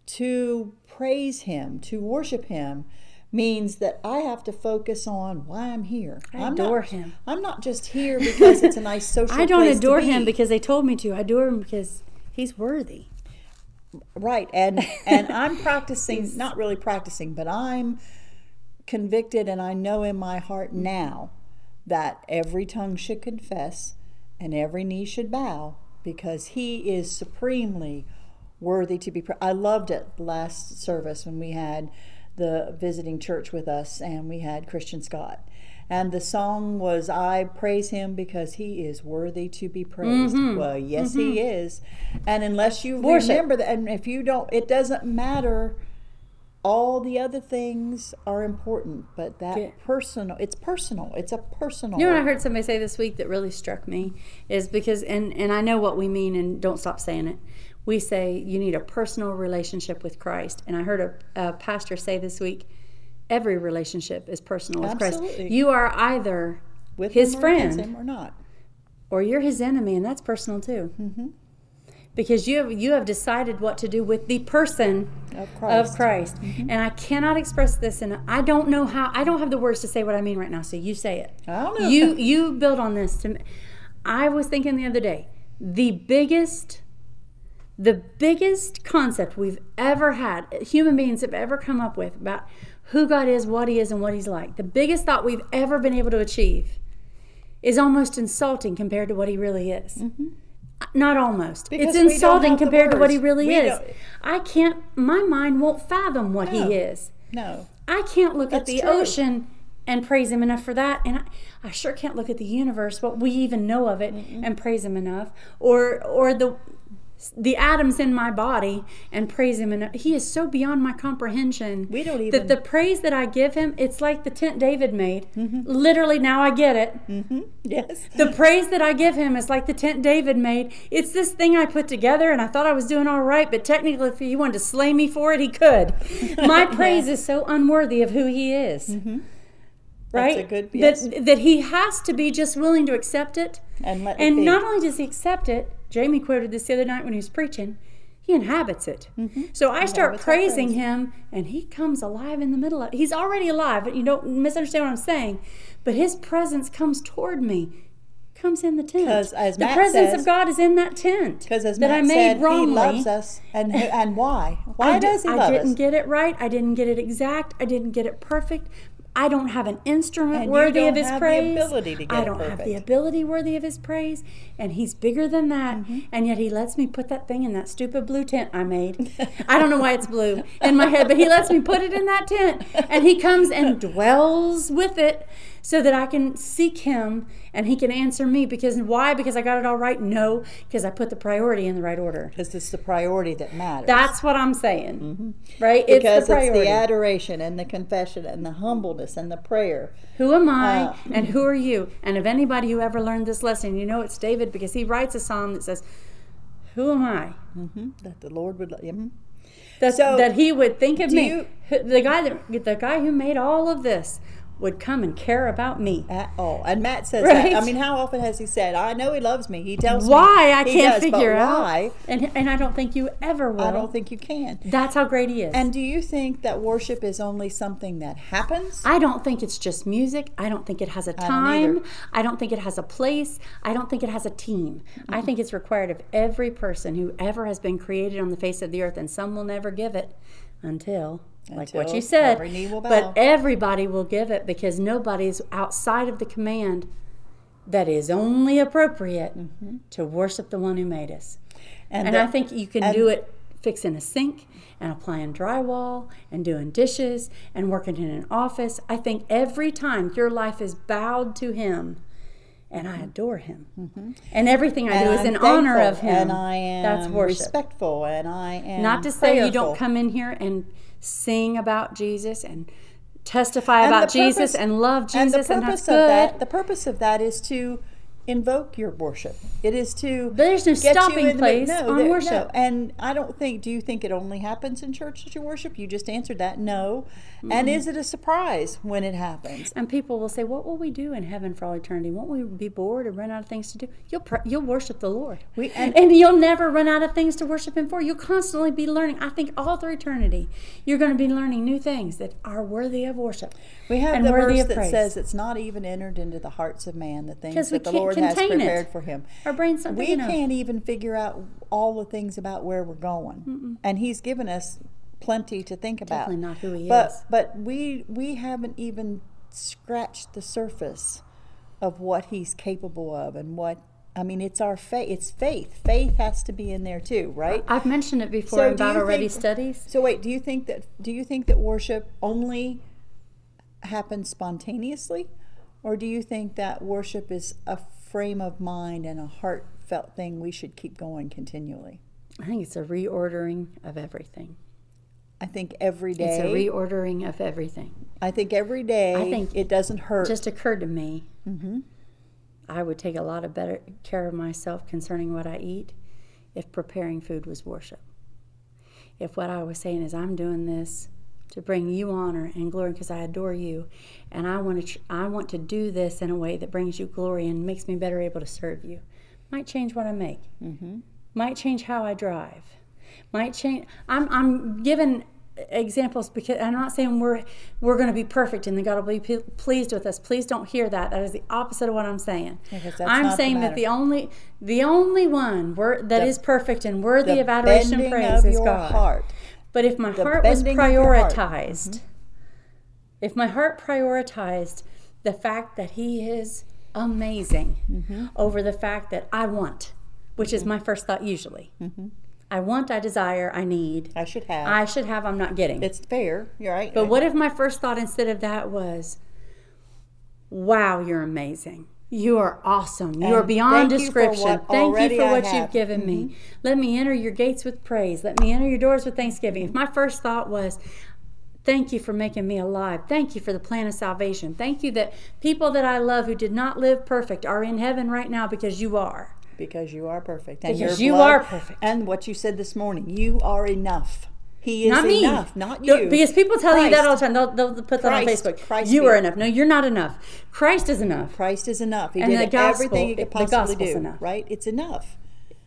to praise him, to worship him, means that I have to focus on why I'm here. I I'm adore not, him. I'm not just here because it's a nice social. I don't adore. Him because they told me to. I adore Him because He's worthy. right, and and I'm practicing, not really practicing, but I'm convicted, and I know in my heart now that every tongue should confess and every knee should bow because He is supremely worthy to be. I loved it last service when we had the visiting church with us and we had Christian Scott. And the song was I praise him because he is worthy to be praised. Mm-hmm. Well, yes, he mm-hmm. is. And unless you Worship. remember that, and if you don't, it doesn't matter. All the other things are important, but that Yeah. personal, it's personal. It's a personal. You know what I heard somebody say this week that really struck me is because, and, and I know what we mean, and don't stop saying it. We say you need a personal relationship with Christ. And I heard a, a pastor say this week every relationship is personal with Christ. You are either with his him or friend him or not. or you're his enemy, and that's personal too. Mm-hmm. Because you have, you have decided what to do with the person Of Christ. of Christ. And I cannot express this, and I don't know how. I don't have the words to say what I mean right now. So you say it. I don't know. You you build on this. To me. I was thinking the other day, the biggest, the biggest concept we've ever had, human beings have ever come up with about who God is, what He is, and what He's like. The biggest thought we've ever been able to achieve is almost insulting compared to what He really is. Not almost. Mm-hmm. Because it's insulting compared to what he really We is. don't- I can't. My mind won't fathom what No. he is. No. I can't look at the true. ocean and praise him enough for that. And I, I sure can't look at the universe, what we even know of it, and praise him enough. Or or the the atoms in my body and praise him and He is so beyond my comprehension. We don't even that the praise that I give him, it's like the tent David made. Mm-hmm. Literally, now I get it. Yes. The praise that I give him is like the tent David made. It's this thing I put together, and I thought I was doing all right, but technically, if he wanted to slay me for it, he could. My praise is so unworthy of who he is. right? That's a good- yes. that that he has to be just willing to accept it. And let and be. not only does he accept it, Jamie quoted this the other night when he was preaching. He inhabits it. So I start Mm-hmm. praising him, and he comes alive in the middle of. He's already alive, but you don't misunderstand what I'm saying. But his presence comes toward me, comes in the tent. 'Cause as the Matt presence says- of God is in that tent Because as that Matt I made said, wrongly. he loves us, and and why? Why I does he I didn't us? get it right. I didn't get it exact. I didn't get it perfect. I don't have an instrument And worthy of his have the praise. ability to get I don't have the ability worthy of his praise, and he's bigger than that. Mm-hmm. And yet he lets me put that thing in that stupid blue tent I made. I don't know why it's blue in my head, but he lets me put it in that tent, and he comes and dwells with it. So that I can seek him and he can answer me. Because why? Because I got it all right? No, because I put the priority in the right order. Because it's the priority that matters. That's what I'm saying. Right? Mm-hmm. because it's the priority. adoration and the confession and the humbleness and the prayer. Who am I Uh, and who are you? And if anybody who ever learned this lesson, you know it's David because he writes a psalm that says, Who am I? hmm That the Lord would. let mhm. That, So, that he would think of me. you- the guy that the guy who made all of this would come and care about me. At all. And Matt says Right. that. I mean, how often has he said, I know he loves me? He tells me. Why I he can't does, figure out. why. And and I don't think you ever will. I don't think you can. That's how great he is. And do you think that worship is only something that happens? I don't think it's just music. I don't think it has a don't time. I don't think it has a place. I don't think it has a team. I think it's required of every person who ever has been created on the face of the earth, and some will never give it until, like what you said. every knee will bow. But everybody will give it because nobody's outside of the command that is only appropriate Mm-hmm. to worship the one who made us. And, the- I think you can do it fixing a sink and applying drywall and doing dishes and working in an office. I think every time your life is bowed to Him, and I mm-hmm. adore Him, mm-hmm. and everything I do is I'm in honor of Him. And I am That's worship. respectful and I am Not to say you don't come in here and sing about Jesus and testify And about the Jesus and love Jesus and the and, purpose that's of good. that the purpose of that is to invoke your worship it is to there's no get you stopping into- place no, on there- no. and i don't think do you think it only happens in church that you worship you just answered that no and is it a surprise when it happens And people will say, "What will we do in heaven for all eternity? Won't we be bored and run out of things to do?" You'll pr- you'll worship the Lord, We- and, and- you'll never run out of things to worship Him for. You'll constantly be learning. I think all through eternity, you're going to be learning new things that are worthy of worship. We have and the verse of that praise. says it's not even entered into the hearts of man the things that the lord has contain it. prepared for him Our brains not we enough. can't even figure out all the things about where we're going and he's given us plenty to think about Definitely not who He but is. but we we haven't even scratched the surface of what he's capable of and what i mean it's our faith it's faith faith has to be in there too right I've mentioned it before So in do you battle ready think- studies. so wait do you think that do you think that worship only happens spontaneously or do you think that worship is a frame of mind and a heartfelt thing we should keep going continually I think it's a reordering of everything. i think every day. It's a reordering of everything. i think every day I think it doesn't hurt just occurred to me Mm-hmm. I would take a lot of better care of myself concerning what I eat if preparing food was worship. If what I was saying is I'm doing this to bring you honor and glory because I adore you, and I want to, I want to do this in a way that brings you glory and makes me better able to serve you, might change what I make. Mm-hmm. Might change how I drive. Might change. I'm I'm giving examples because I'm not saying we're we're going to be perfect and that God will be p- pleased with us. Please don't hear that. That is the opposite of what I'm saying. I'm not the saying that the only the only one wor- that The- is perfect and worthy of adoration praise of is God. heart But if my The heart was your heart. prioritized, if my heart prioritized the fact that He is amazing Mm-hmm. over the fact that I want, which is my first thought usually. Mm-hmm. I want, I desire, I need, i should have I should have, I'm not getting. it's fair you're right But what if my first thought instead of that was, wow, you're amazing. You are awesome. You are And beyond thank you for description. what Thank you for what have. Mm-hmm. you've given me. Let me enter your gates with praise. Let me enter your doors with thanksgiving. If my first thought was, Thank you for making me alive. Thank you for the plan of salvation. Thank you that people that I love who did not live perfect are in heaven right now because you are. because you are perfect and Because you blood- are perfect. and what you said this morning you are enough He is not me. enough, not No, you. Because people tell you that all the time. They'll, they'll put that Christ. on Facebook. Christ you are enough. No, you're not enough. Christ is enough. Christ is enough. He And did the gospel- everything he could the possibly do. enough. Right? It's enough.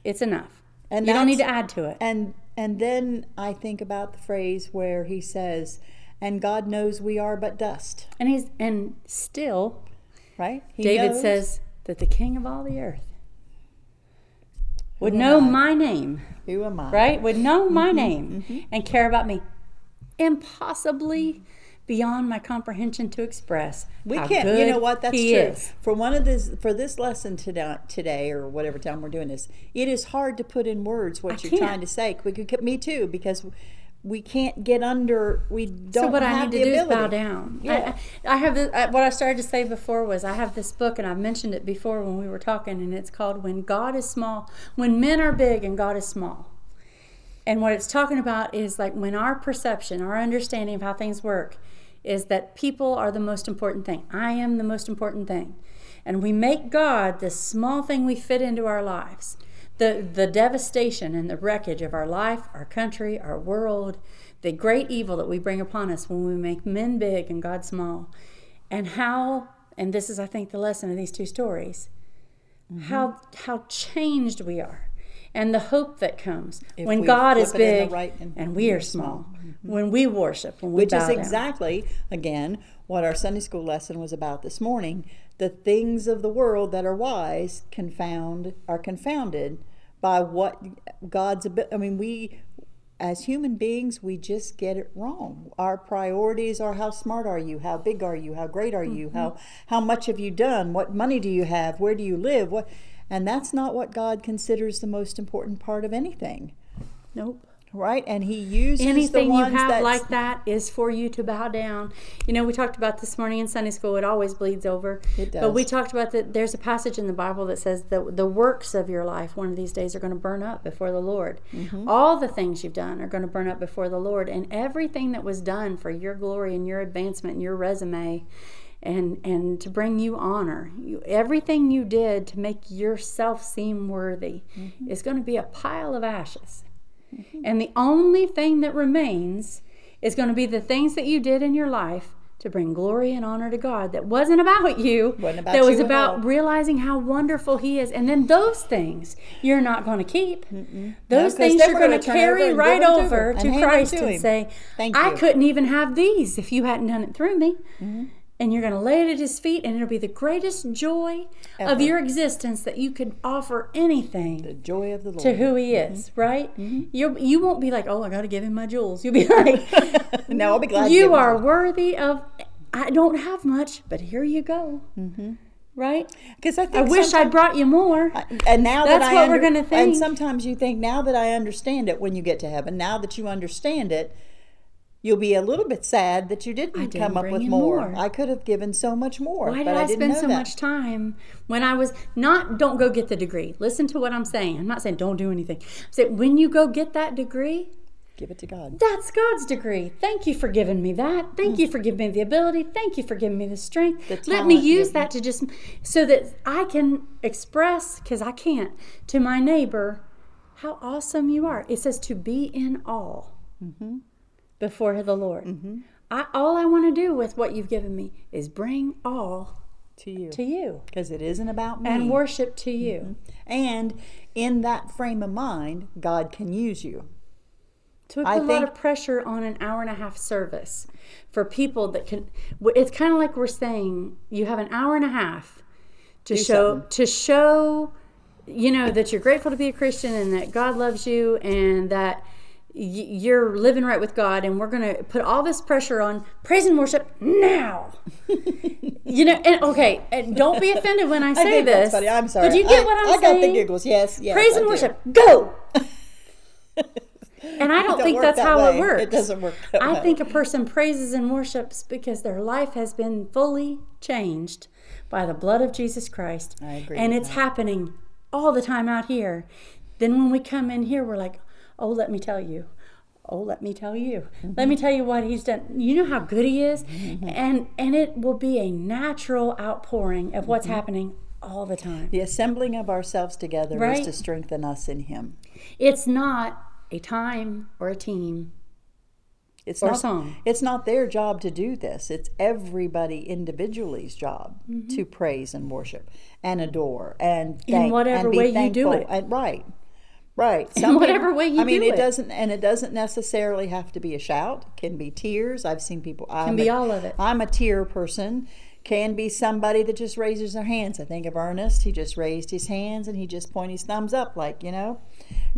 It's enough. And you don't need to add to it. And and then I think about the phrase where he says, "And God knows we are but dust." And he's and still, Right? He David knows. says that the King of all the earth would Who know my name, "Who am I?" right? Would know my Mm-hmm, name and care about me, impossibly beyond my comprehension to express. We can't. You know what? That's true. is. For one of this, for this lesson today, today or whatever time we're doing this, it is hard to put in words what I you're can't. trying to say. We could, me too, because we can't get under. We don't. So what I need to do ability. is bow down. Yeah. I, I have this, I, what I started to say before was I have this book and I've mentioned it before when we were talking, and it's called "When God is Small." When men are big and God is small. And what it's talking about is like when our perception, our understanding of how things work, is that people are the most important thing. I am the most important thing. And we make God the small thing we fit into our lives. The, the devastation and the wreckage of our life, our country, our world, the great evil that we bring upon us when we make men big and God small. And how, and this is, I think, the lesson of these two stories, mm-hmm. how, how changed we are. And the hope that comes If when God is flip it in the big right and- and we are small. Mm-hmm. When we worship, when we which is down. exactly again what our Sunday school lesson was about this morning. The things of the world that are wise confound are confounded by what God's. I mean, we as human beings we just get it wrong. Our priorities are how smart are you, how big are you, how great are you, how mm-hmm. how much have you done, what money do you have, where do you live, what, and that's not what God considers the most important part of anything. Nope. Right, and He uses the Anything you have like that is for you to bow down. You know, we talked about this morning in Sunday school. It always bleeds over. It does. But we talked about that. There's a passage in the Bible that says that the works of your life one of these days are going to burn up before the Lord. Mm-hmm. All the things you've done are going to burn up before the Lord, and everything that was done for your glory and your advancement and your resume. And, and to bring you honor, you, everything you did to make yourself seem worthy Mm-hmm. is going to be a pile of ashes. And the only thing that remains is going to be the things that you did in your life to bring glory and honor to God that wasn't about you, Wasn't about that was you about realizing how wonderful He is. And then those things you're not going to keep. Those No, things you're going to turn over carry right give 'em to over to Christ to and say, Thank I you. couldn't even have these if you hadn't done it through me. Mm-hmm. And you're going to lay it at His feet, and it'll be the greatest joy of your existence that you could offer anything the joy of the Lord. to who he is, right? You you won't be like, oh, I got to give him my jewels. You'll be like, no, I'll be glad you give are worthy of. I don't have much, but here you go. Mm-hmm. Right? Because I think I wish I brought you more. And now That's that I what we're gonna think. And sometimes you think now that I understand it, when you get to heaven, now that you understand it, you'll be a little bit sad that you didn't, didn't come up with more. more. I could have given so much more, Why but did I, I, didn't spend so that. much time when I was not? Don't go get the degree. Listen to what I'm saying. I'm not saying don't do anything. I'm saying when you go get that degree, Give it to God. That's God's degree. Thank you for giving me that. Thank you for giving me the ability. Thank you for giving me the strength. The Let me use that to just so that I can express, because I can't, to my neighbor how awesome you are. It says to be in awe Mm-hmm. Before the Lord. Mm-hmm. I, all I want to do with what you've given me is bring all To you. to you Because it isn't about me. and worship to you. Mm-hmm. And in that frame of mind, God can use you. Took I a lot of pressure on an hour and a half service for people that can. It's kind of like we're saying you have an hour and a half to show something. to show, you know, that you're grateful to be a Christian and that God loves you and that you're living right with God. And we're going to put all this pressure on praise and worship now. you know, and okay, and don't be offended when I I say think this. that's funny. I'm sorry. But you get I, what I'm I saying? I got the giggles. Yes. yes praise I and worship, go. And I don't think that's that how way. it works. It doesn't work that I way. think a person praises and worships because their life has been fully changed by the blood of Jesus Christ. I agree And it's happening all the time out here. Then when we come in here, we're like, oh, let me tell you. Oh, let me tell you. Let Mm-hmm. me tell you what he's done. You know how good he is? And and it will be a natural outpouring of Mm-hmm. what's happening all the time. The assembling of ourselves together Right. is to strengthen us in Him. It's not a time or a team It's Or not song. it's not their job to do this. It's everybody individually's job Mm-hmm. to praise and worship and adore and In whatever and way you do it. And, right. Right. In whatever way you I mean, do it it. doesn't, and it doesn't necessarily have to be a shout. It can be tears. I've seen people. Can I'm be a- all of it. I'm a tear person. Can be somebody that just raises their hands. I think of Ernest. He just raised his hands and he just pointed his thumbs up, like you know,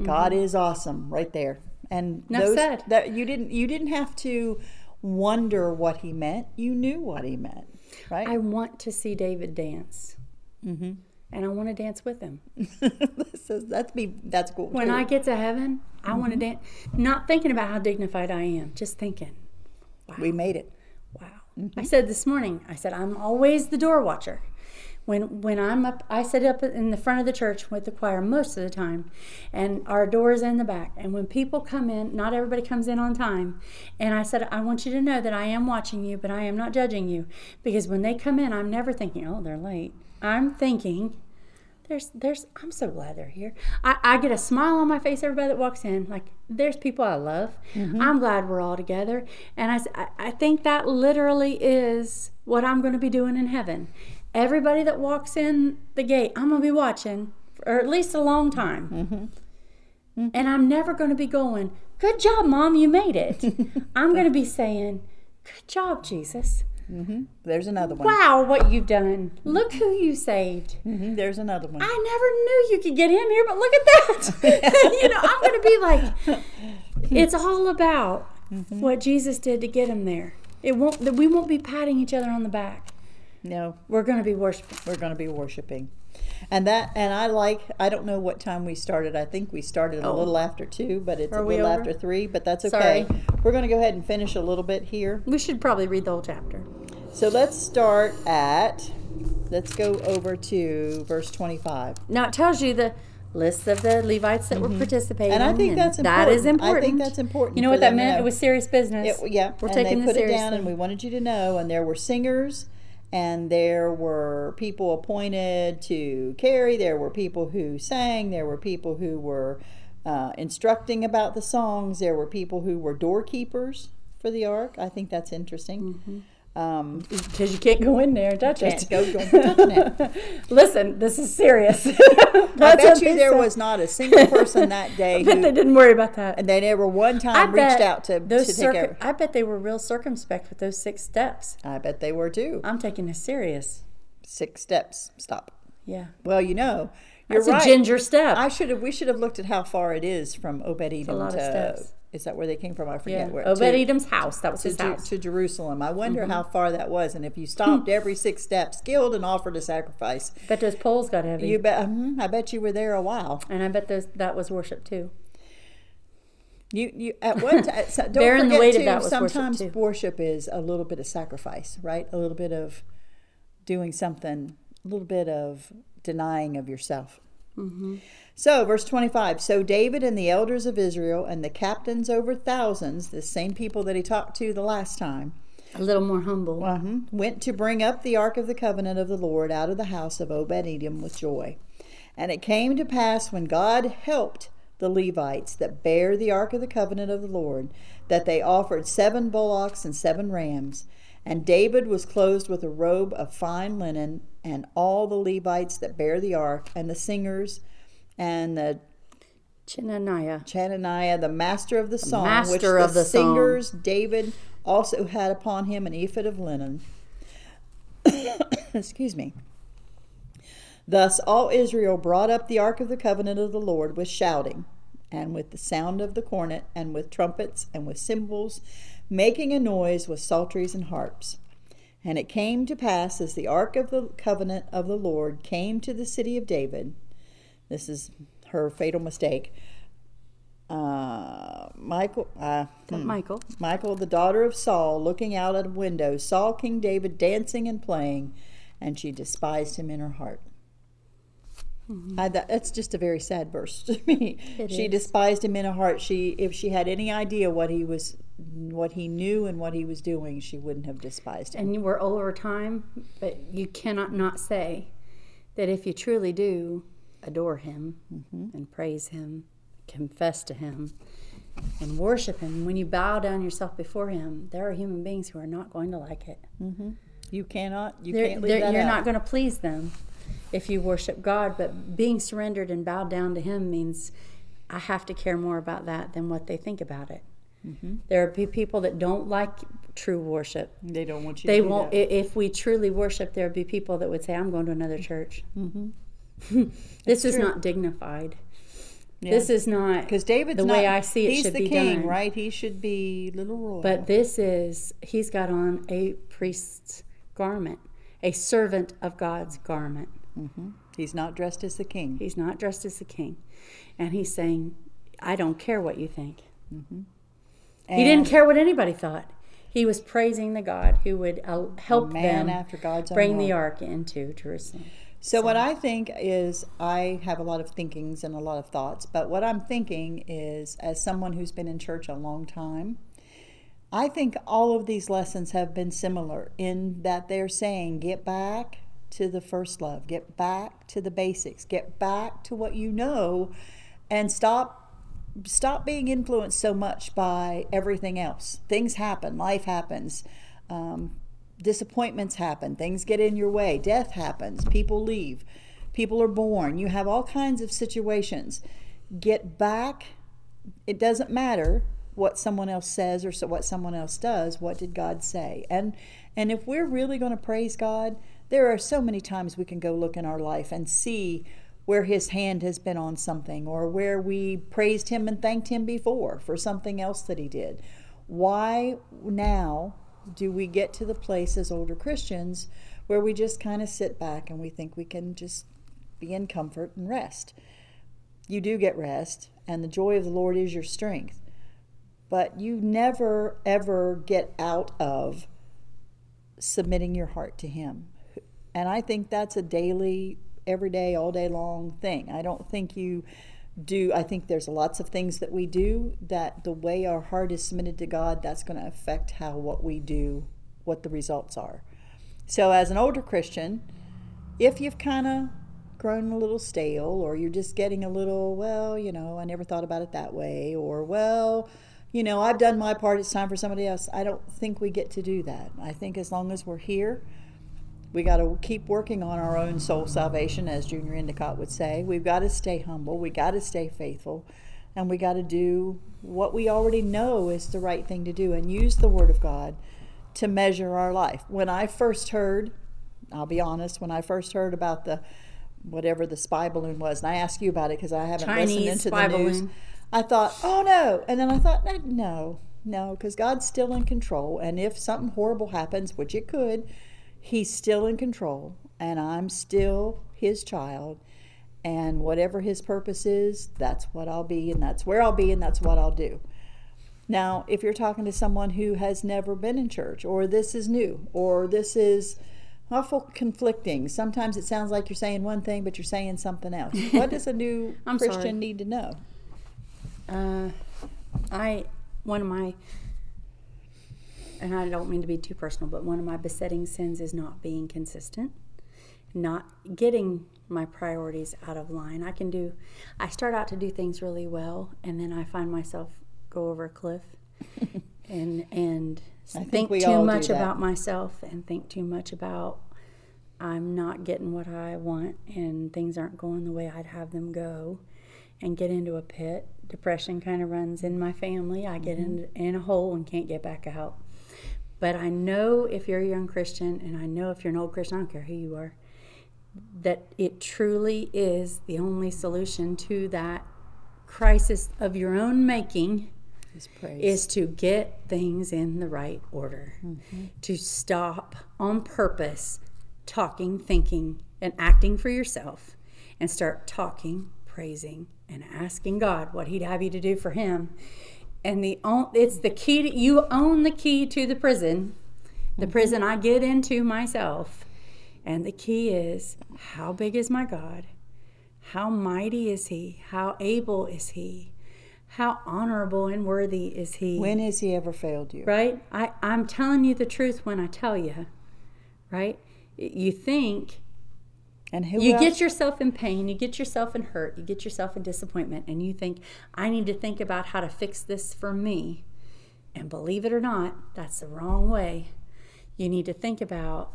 God is awesome, right there. And Mm-hmm. Enough those said. that you didn't you didn't have to wonder what he meant. You knew what he meant, right? I want to see David dance. Mm-hmm. And I want to dance with him. so that's be that's cool. When too. I get to heaven, I want to dance. Not thinking about how dignified I am, just thinking, we made it. wow. Mm-hmm. I said this morning, I said, I'm always the door watcher. When, when I'm up, I sit up in the front of the church with the choir most of the time, and our door is in the back. And when people come in, not everybody comes in on time. And I said, I want you to know that I am watching you, but I am not judging you. Because when they come in, I'm never thinking, oh, they're late. I'm thinking, there's there's I'm so glad they're here. I, I get a smile on my face everybody that walks in. Like there's people I love. Mm-hmm. I'm glad we're all together. And I, I think that literally is what I'm going to be doing in heaven. Everybody that walks in the gate, I'm going to be watching for at least a long time. Mm-hmm. Mm-hmm. And I'm never going to be going, Good job, Mom, you made it. I'm going to be saying, Good job, Jesus. There's another one. Wow, what you've done. Look who you saved. Mhm, There's another one. I never knew you could get him here, but look at that. you know, I'm going to be like, it's all about what Jesus did to get him there. It won't. that We won't be patting each other on the back. no, We're going to be worshiping. we're going to be worshiping, and that and I like. I don't know what time we started. I think we started a Oh. little after two, but it's Are a little after three. But that's okay. Sorry. We're going to go ahead and finish a little bit here. We should probably read the whole chapter. So let's start at. Let's go over to verse twenty-five. Now it tells you the list of the Levites that were participating, Mm-hmm. And I think that's That is important. I think that's important You know what that meant? know. It was serious business. It, yeah, we're and taking they this put it down, seriously. and we wanted you to know. And there were singers, and there were people appointed to carry. There were people who sang. There were people who were uh, instructing about the songs. There were people who were doorkeepers for the ark. I think that's interesting. Um, Um, because you can't go in there and touch Can't it. go- don't it. Listen, this is serious. I bet you there said. was not a single person that day I bet they didn't worry about that. and they never one time bet reached out to, to those take circum-. I bet they were real circumspect with those six steps. I bet they were too. I'm taking this serious. Six steps. Stop. Yeah, Well, you know, you're that's right. a ginger step. I should have. We should have looked at how far it is from Obed of to. Is that where they came from? I yeah, forget where. Obed to, Edom's house. That was to, his house. Mm-hmm. to Jerusalem. I wonder how far that was, and if you stopped every six steps, killed and offered a sacrifice, bet those poles got heavy. you bet. mhm, I bet you were there a while. and I bet those that was worship too. You you at one time. Don't Bearing the forget of too. that was worship, sometimes too. worship is a little bit of sacrifice, right? A little bit of doing something. A little bit of denying of yourself. Mm-hmm. So, verse 25 So David and the elders of Israel and the captains over thousands, the same people that he talked to the last time, A little more humble. uh went to bring up the ark of the covenant of the Lord out of the house of Obed Edom with joy. And it came to pass when God helped the Levites that bear the ark of the covenant of the Lord, that they offered seven bullocks and seven rams. And David was clothed with a robe of fine linen, and all the Levites that bear the ark, and the singers, and the. Chenaniah, the master of the song, which master the, of the song. singers David also had upon him an ephod of linen. Excuse me. Thus all Israel brought up the ark of the covenant of the Lord with shouting, and with the sound of the cornet, and with trumpets, and with cymbals, making a noise with psalteries and harps. And it came to pass as the ark of the covenant of the Lord came to the city of David. This is her fatal mistake. Uh, Michal, uh, hmm. Michal. Michal, the daughter of Saul, looking out at a window, saw King David dancing and playing, and she despised him in her heart. I, that, that's just a very sad verse to me. It she is. despised him in her heart. She, if she had any idea what he was, what he knew and what he was doing, she wouldn't have despised him. And you were over time, but you cannot not say that if you truly do adore him Mm-hmm. and praise him, confess to him, and worship Him, when you bow down yourself before Him, there are human beings who are not going to like it. You cannot. You They're- can't leave that you're out. not going to please them if you worship God, but being surrendered and bowed down to Him means I have to care more about that than what they think about it. Mm-hmm. There are people that don't like true worship. They don't want you. They to won't. that. If we truly worship, there would be people that would say, "I'm going to another church." Mm-hmm. this is true. not dignified. Yeah. This is not Because David's the not, way I see it He's should the be king, done. right? He should be little royal. But this is, he's got on a priest's garment, a servant of God's garment. Mm-hmm. he's not dressed as the king. He's not dressed as the king. And he's saying, I don't care what you think. Mm-hmm. he didn't care what anybody thought. He was praising the God who would help them after God's own bring the ark into Jerusalem. So, what I think is, I have a lot of thinkings and a lot of thoughts, but what I'm thinking is, as someone who's been in church a long time, I think all of these lessons have been similar in that they're saying, get back to the first love, get back to the basics, get back to what you know, and stop stop being influenced so much by everything else. Things happen, life happens, um, disappointments happen, things get in your way, death happens, people leave, people are born. You have all kinds of situations. Get back. It doesn't matter what someone else says or so what someone else does. What did God say? And and if we're really going to praise God, there are so many times we can go look in our life and see where his hand has been on something or where we praised him and thanked him before for something else that he did. Why now do we get to the place as older Christians where we just kind of sit back and we think we can just be in comfort and rest? You do get rest, and the joy of the Lord is your strength. But you never, ever get out of submitting your heart to Him. And I think that's a daily, every day, all day long thing. I don't think you do, I think there's lots of things that we do that the way our heart is submitted to God, that's going to affect how what we do, what the results are. So, as an older Christian, if you've kind of grown a little stale or you're just getting a little, well, you know, I never thought about it that way, or, well, you know, I've done my part, it's time for somebody else. I don't think we get to do that. I think as long as we're here, we got to keep working on our own soul salvation, as Junior Endicott would say. We've got to stay humble, we got to stay faithful, and we got to do what we already know is the right thing to do and use the Word of God to measure our life. When I first heard, I'll be honest, when I first heard about the whatever the spy balloon was, and I asked you about it because I haven't listened Chinese into the news. balloon. I thought, oh no, and then I thought, "Eh, no, no, because God's still in control, and if something horrible happens, which it could, He's still in control, and I'm still His child, and whatever His purpose is, that's what I'll be, and that's where I'll be, and that's what I'll do. Now, if you're talking to someone who has never been in church, or this is new, or this is awful conflicting, sometimes it sounds like you're saying one thing, but you're saying something else. what does a new Christian sorry. need to know? Uh, I one of my, and I don't mean to be too personal, but one of my besetting sins is not being consistent, not getting my priorities out of line. I can do, I start out to do things really well, and then I find myself go over a cliff, and and I think think too much about myself and think too much about I'm not getting what I want and things aren't going the way I'd have them go and get into a pit. Depression kind of runs in my family. I get mm-hmm. in, in a hole and can't get back out. But I know if you're a young Christian and I know if you're an old Christian, I don't care who you are, that it truly is the only solution to that crisis of your own making praise. is to get things in the right order, mm-hmm. to stop on purpose talking, thinking, and acting for yourself, and start talking, praising, and asking God what He'd have you to do for Him. And the it's the key. To, you own the key to the prison, the mm-hmm. prison I get into myself. And the key is how big is my God? How mighty is He? How able is He? How honorable and worthy is He? when has he ever failed you? right? I, I'm telling you the truth when I tell you, right? You think And who you else? get yourself in pain, you get yourself in hurt, you get yourself in disappointment, and you think, I need to think about how to fix this for me. And believe it or not, that's the wrong way. You need to think about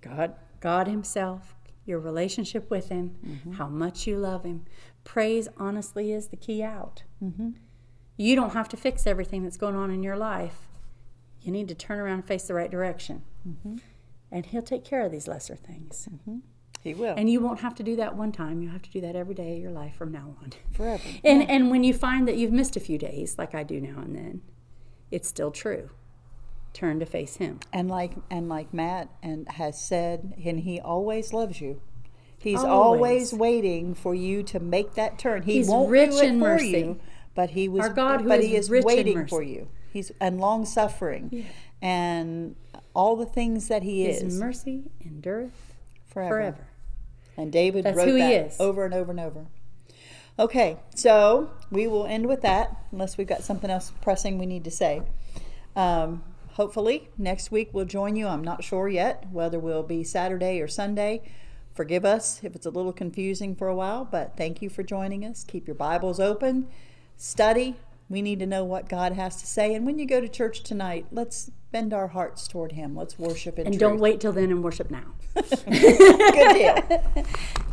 God, God Himself, your relationship with Him, Mm-hmm. how much you love Him. Praise honestly is the key out. Mm-hmm. You don't have to fix everything that's going on in your life. You need to turn around and face the right direction. Mm-hmm. And He'll take care of these lesser things. Mm-hmm. he will And you won't have to do that one time. You have to do that every day of your life from now on. forever. And and when you find that you've missed a few days, like I do now and then, it's still true. Turn to face Him. And like and like Matt and has said, and he always loves you. He's Always. always, waiting for you to make that turn. He He's won't rich do it in for mercy. you, but he was Our God who but is he is rich in waiting mercy. for you. He's and long suffering and all the things that he His is His mercy endureth forever. forever. And David That's wrote that over and over and over. Okay, so we will end with that, unless we've got something else pressing we need to say. Um, hopefully, next week we'll join you. I'm not sure yet whether we'll be Saturday or Sunday. Forgive us if it's a little confusing for a while, but thank you for joining us. Keep your Bibles open, study. We need to know what God has to say. And when you go to church tonight, let's bend our hearts toward Him. Let's worship in And truth. don't wait till then and worship now. Good deal.